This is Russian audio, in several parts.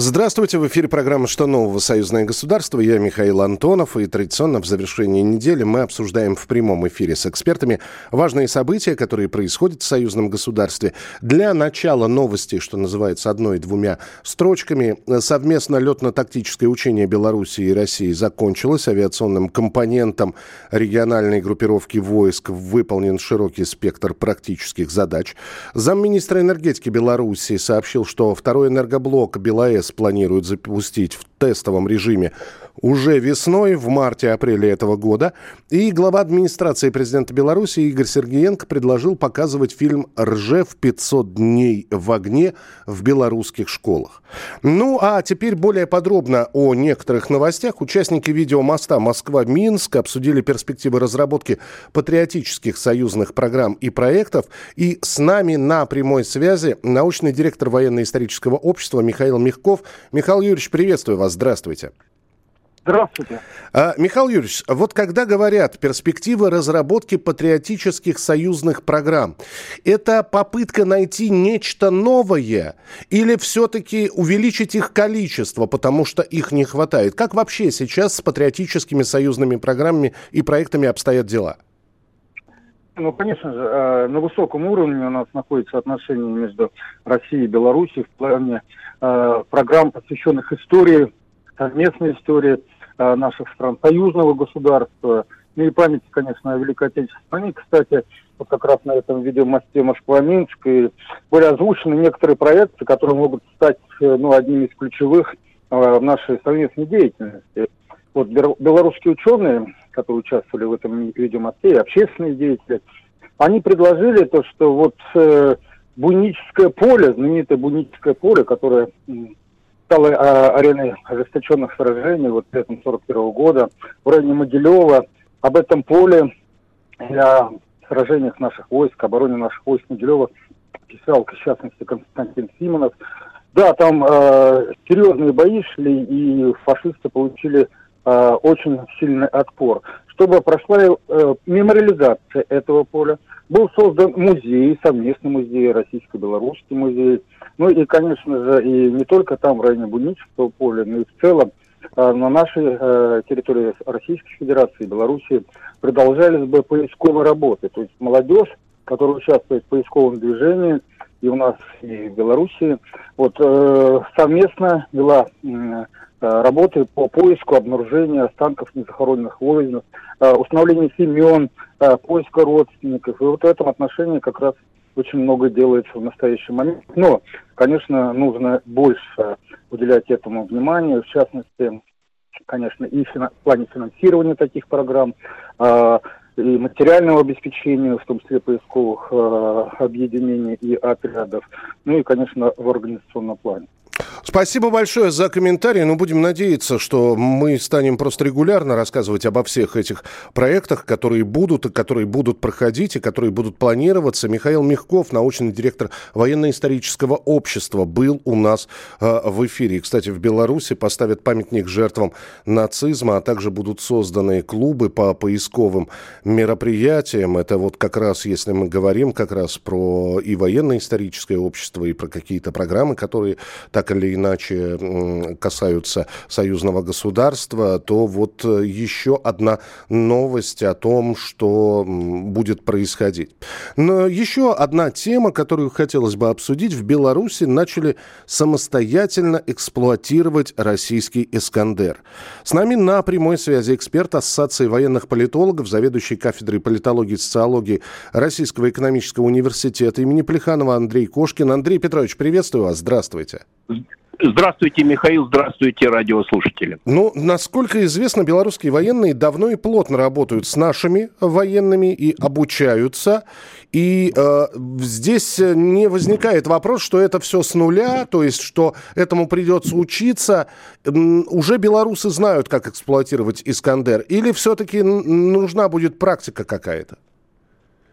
Здравствуйте, в эфире программа «Что нового? Союзное государство». Я Михаил Антонов, и традиционно в завершении недели мы обсуждаем в прямом эфире с экспертами важные события, которые происходят в союзном государстве. Для начала новости, что называется, одной-двумя строчками. Совместно летно-тактическое учение Беларуси и России закончилось. Авиационным компонентом региональной группировки войск выполнен широкий спектр практических задач. Замминистра энергетики Беларуси сообщил, что второй энергоблок «БелАЭС» ЕС планируют запустить в тестовом режиме уже весной, в марте-апреле этого года. И глава администрации президента Беларуси Игорь Сергеенко предложил показывать фильм «Ржев 500 дней в огне» в белорусских школах. Ну, а теперь более подробно о некоторых новостях. Участники видеомоста Москва-Минск обсудили перспективы разработки патриотических союзных программ и проектов. И с нами на прямой связи научный директор военно-исторического общества Михаил Мягков. Михаил Юрьевич, приветствую вас. Здравствуйте. Здравствуйте. А, Михаил Юрьевич, вот когда говорят перспективы разработки патриотических союзных программ, это попытка найти нечто новое или все-таки увеличить их количество, потому что их не хватает? Как вообще сейчас с патриотическими союзными программами и проектами обстоят дела? Ну, конечно же, э, на высоком уровне у нас находятся отношения между Россией и Белоруссией в плане э, программ, посвященных истории, совместной истории наших стран, союзного государства, ну и памяти, конечно, о Великой Отечественной войне. Кстати, вот как раз на этом видеомосте Москва-Минск и были озвучены некоторые проекты, которые могут стать э, ну, одними из ключевых э, в нашей совместной деятельности. Вот белорусские ученые, которые участвовали в этом видеомосте, и общественные деятели, они предложили то, что вот э, Буническое поле, знаменитое Буническое поле, которое стала ареной ожесточенных сражений вот летом 41 года в районе Могилева. Об этом поле для сражениях наших войск, обороне наших войск Могилева писал, в частности, Константин Симонов. Да, там э, серьезные бои шли, и фашисты получили э, очень сильный отпор. Чтобы прошла э, мемориализация этого поля, был создан музей, совместный музей, российско-белорусский музей. Ну и, конечно же, и не только там, в районе Бунического поля, но и в целом э, на нашей э, территории Российской Федерации и Белоруссии продолжались бы поисковые работы. То есть молодежь, которая участвует в поисковом движении, и у нас, и в Белоруссии, вот э, совместно вела работы по поиску, обнаружению останков незахороненных воинов, э, установлению имен, э, поиска родственников. И вот в этом отношении как раз очень много делается в настоящий момент. Но, конечно, нужно больше уделять этому внимание, в частности, конечно, и в плане финансирования таких программ, э, и материального обеспечения, в том числе поисковых объединений и отрядов, ну и, конечно, в организационном плане. Спасибо большое за комментарий. Ну, будем надеяться, что мы станем просто регулярно рассказывать обо всех этих проектах, которые будут, и которые будут проходить, и которые будут планироваться. Михаил Мягков, научный директор военно-исторического общества, был у нас э, в эфире. И, кстати, в Беларуси поставят памятник жертвам нацизма, а также будут созданы клубы по поисковым мероприятиям. Это вот как раз, если мы говорим как раз про и военно-историческое общество, и про какие-то программы, которые так или иначе касаются союзного государства, то вот э, еще одна новость о том, что будет происходить. Но еще одна тема, которую хотелось бы обсудить. В Беларуси начали самостоятельно эксплуатировать российский «Искандер». С нами на прямой связи эксперт Ассоциации военных политологов, заведующий кафедрой политологии и социологии Российского экономического университета имени Плеханова Андрей Кошкин. Андрей Петрович, приветствую вас. Здравствуйте. Здравствуйте, Михаил, здравствуйте, радиослушатели. Ну, насколько известно, белорусские военные давно и плотно работают с нашими военными и обучаются. И э, здесь не возникает вопрос, что это все с нуля, то есть, что этому придется учиться. Уже белорусы знают, как эксплуатировать «Искандер». Или все-таки нужна будет практика какая-то?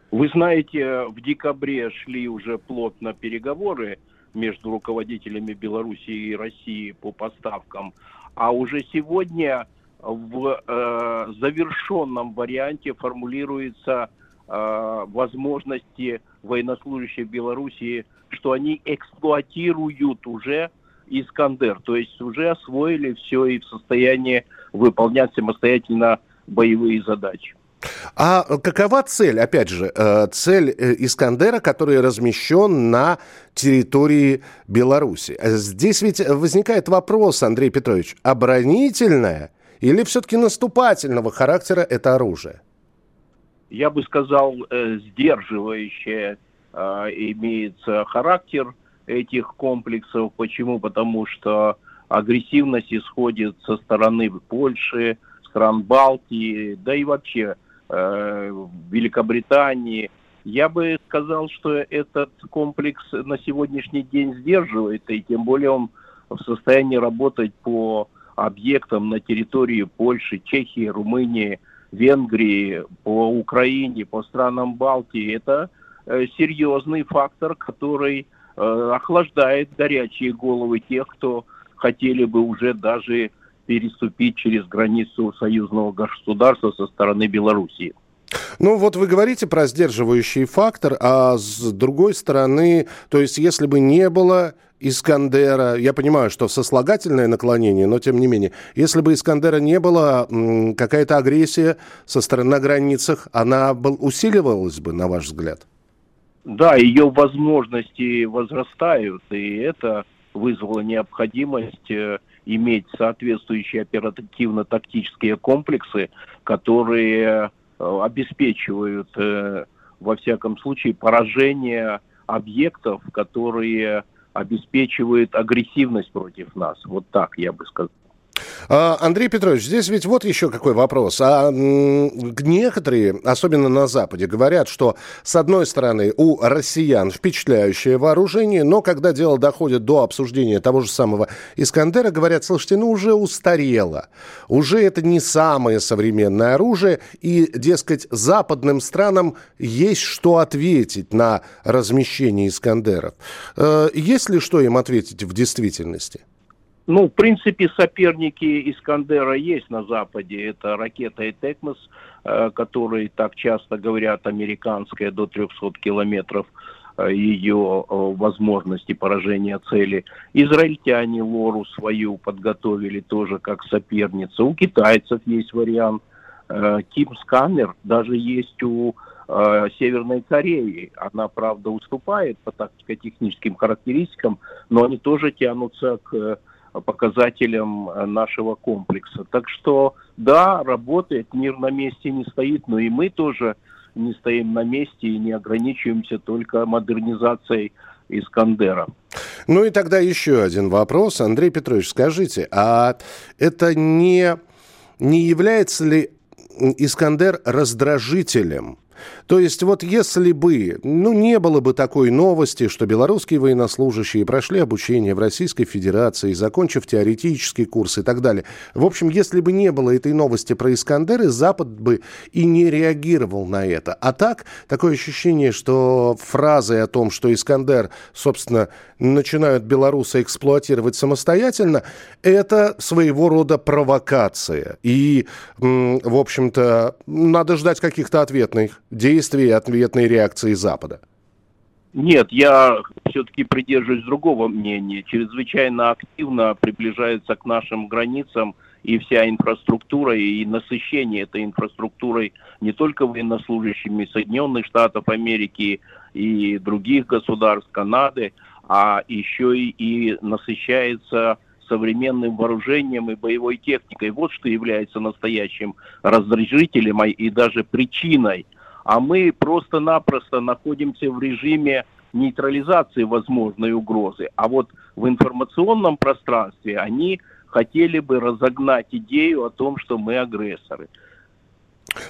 Вы знаете, в декабре шли уже плотно переговоры между руководителями Беларуси и России по поставкам, а уже сегодня в э, завершенном варианте формулируется э, возможности военнослужащих Белоруссии, что они эксплуатируют уже Искандер, то есть уже освоили все и в состоянии выполнять самостоятельно боевые задачи. А какова цель, опять же, э, цель э, Искандера, который размещен на территории Беларуси? Здесь ведь возникает вопрос, Андрей Петрович, оборонительное или все-таки наступательного характера это оружие? Я бы сказал, э, сдерживающее имеется характер этих комплексов. Почему? Потому что агрессивность исходит со стороны Польши, стран Балтии, да и вообще Великобритании. Я бы сказал, что этот комплекс на сегодняшний день сдерживает, и тем более он в состоянии работать по объектам на территории Польши, Чехии, Румынии, Венгрии, по Украине, по странам Балтии. Это э, серьезный фактор, который э, охлаждает горячие головы тех, кто хотели бы уже даже переступить через границу союзного государства со стороны Белоруссии. Ну вот вы говорите про сдерживающий фактор, а с другой стороны, то есть если бы не было Искандера, я понимаю, что сослагательное наклонение, но тем не менее, если бы Искандера не было, какая-то агрессия со стороны на границах, она был, усиливалась бы, на ваш взгляд? Да, ее возможности возрастают, и это вызвало необходимость э, иметь соответствующие оперативно-тактические комплексы, которые э, обеспечивают, э, во всяком случае, поражение объектов, которые обеспечивают агрессивность против нас. Вот так я бы сказал. А, Андрей Петрович, здесь ведь вот еще какой вопрос. А некоторые, особенно на Западе, говорят, что с одной стороны у россиян впечатляющее вооружение, но когда дело доходит до обсуждения того же самого Искандера, говорят, слушайте, ну уже устарело, уже это не самое современное оружие, и, дескать, западным странам есть что ответить на размещение Искандеров. Э, есть ли что им ответить в действительности? Ну, в принципе, соперники Искандера есть на Западе. Это ракета «Этекмос», э, которые так часто говорят, американская, до 300 километров э, ее э, возможности поражения цели. Израильтяне Лору свою подготовили тоже как соперница. У китайцев есть вариант. Ким Сканер даже есть у Северной Кореи. Она, правда, уступает по тактико-техническим характеристикам, но они тоже тянутся к показателям э, нашего комплекса. Так что, да, работает, мир на месте не стоит, но и мы тоже не стоим на месте и не ограничиваемся только модернизацией Искандера. Ну и тогда еще один вопрос. Андрей Петрович, скажите, а это не, не является ли Искандер раздражителем то есть вот если бы, ну, не было бы такой новости, что белорусские военнослужащие прошли обучение в Российской Федерации, закончив теоретический курс и так далее. В общем, если бы не было этой новости про Искандеры, Запад бы и не реагировал на это. А так, такое ощущение, что фразы о том, что Искандер, собственно, начинают белорусы эксплуатировать самостоятельно, это своего рода провокация. И, в общем-то, надо ждать каких-то ответных действий и ответной реакции Запада? Нет, я все-таки придерживаюсь другого мнения. Чрезвычайно активно приближается к нашим границам и вся инфраструктура, и насыщение этой инфраструктурой не только военнослужащими Соединенных Штатов Америки и других государств, Канады, а еще и, и насыщается современным вооружением и боевой техникой. Вот что является настоящим раздражителем и даже причиной а мы просто-напросто находимся в режиме нейтрализации возможной угрозы. А вот в информационном пространстве они хотели бы разогнать идею о том, что мы агрессоры.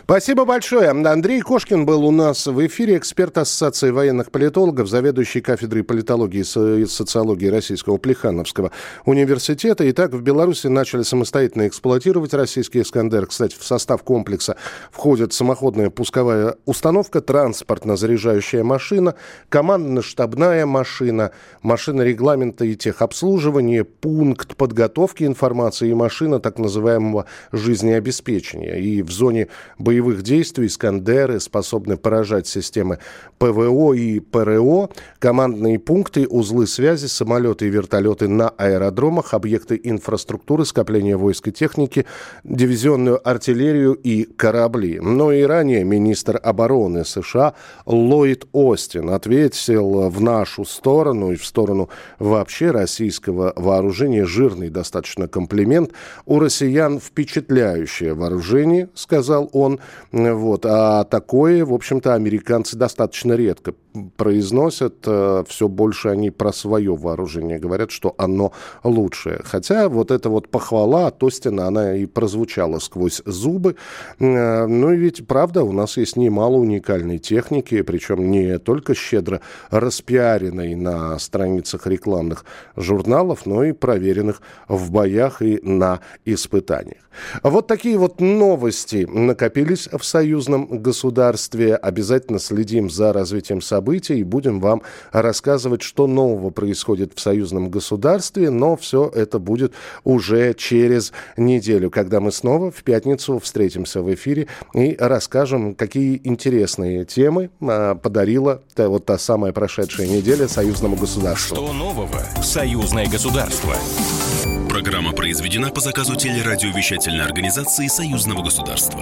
Спасибо большое. Андрей Кошкин был у нас в эфире, эксперт Ассоциации военных политологов, заведующий кафедрой политологии и социологии Российского Плехановского университета. Итак, в Беларуси начали самостоятельно эксплуатировать российский «Искандер». Кстати, в состав комплекса входит самоходная пусковая установка, транспортно-заряжающая машина, командно-штабная машина, машина регламента и техобслуживания, пункт подготовки информации и машина так называемого жизнеобеспечения. И в зоне боевых действий «Искандеры» способны поражать системы ПВО и ПРО, командные пункты, узлы связи, самолеты и вертолеты на аэродромах, объекты инфраструктуры, скопления войск и техники, дивизионную артиллерию и корабли. Но и ранее министр обороны США Ллойд Остин ответил в нашу сторону и в сторону вообще российского вооружения жирный достаточно комплимент. У россиян впечатляющее вооружение, сказал он. Вот. А такое, в общем-то, американцы достаточно редко произносят. Э, Все больше они про свое вооружение говорят, что оно лучшее. Хотя вот эта вот похвала от Остина, она и прозвучала сквозь зубы. Э, ну и ведь, правда, у нас есть немало уникальной техники, причем не только щедро распиаренной на страницах рекламных журналов, но и проверенных в боях и на испытаниях. Вот такие вот новости накопились в союзном государстве. Обязательно следим за развитием событий и будем вам рассказывать, что нового происходит в союзном государстве, но все это будет уже через неделю, когда мы снова в пятницу встретимся в эфире и расскажем, какие интересные темы а, подарила та, вот та самая прошедшая неделя союзному государству. Что нового? Союзное государство. Программа произведена по заказу телерадиовещательной организации Союзного государства.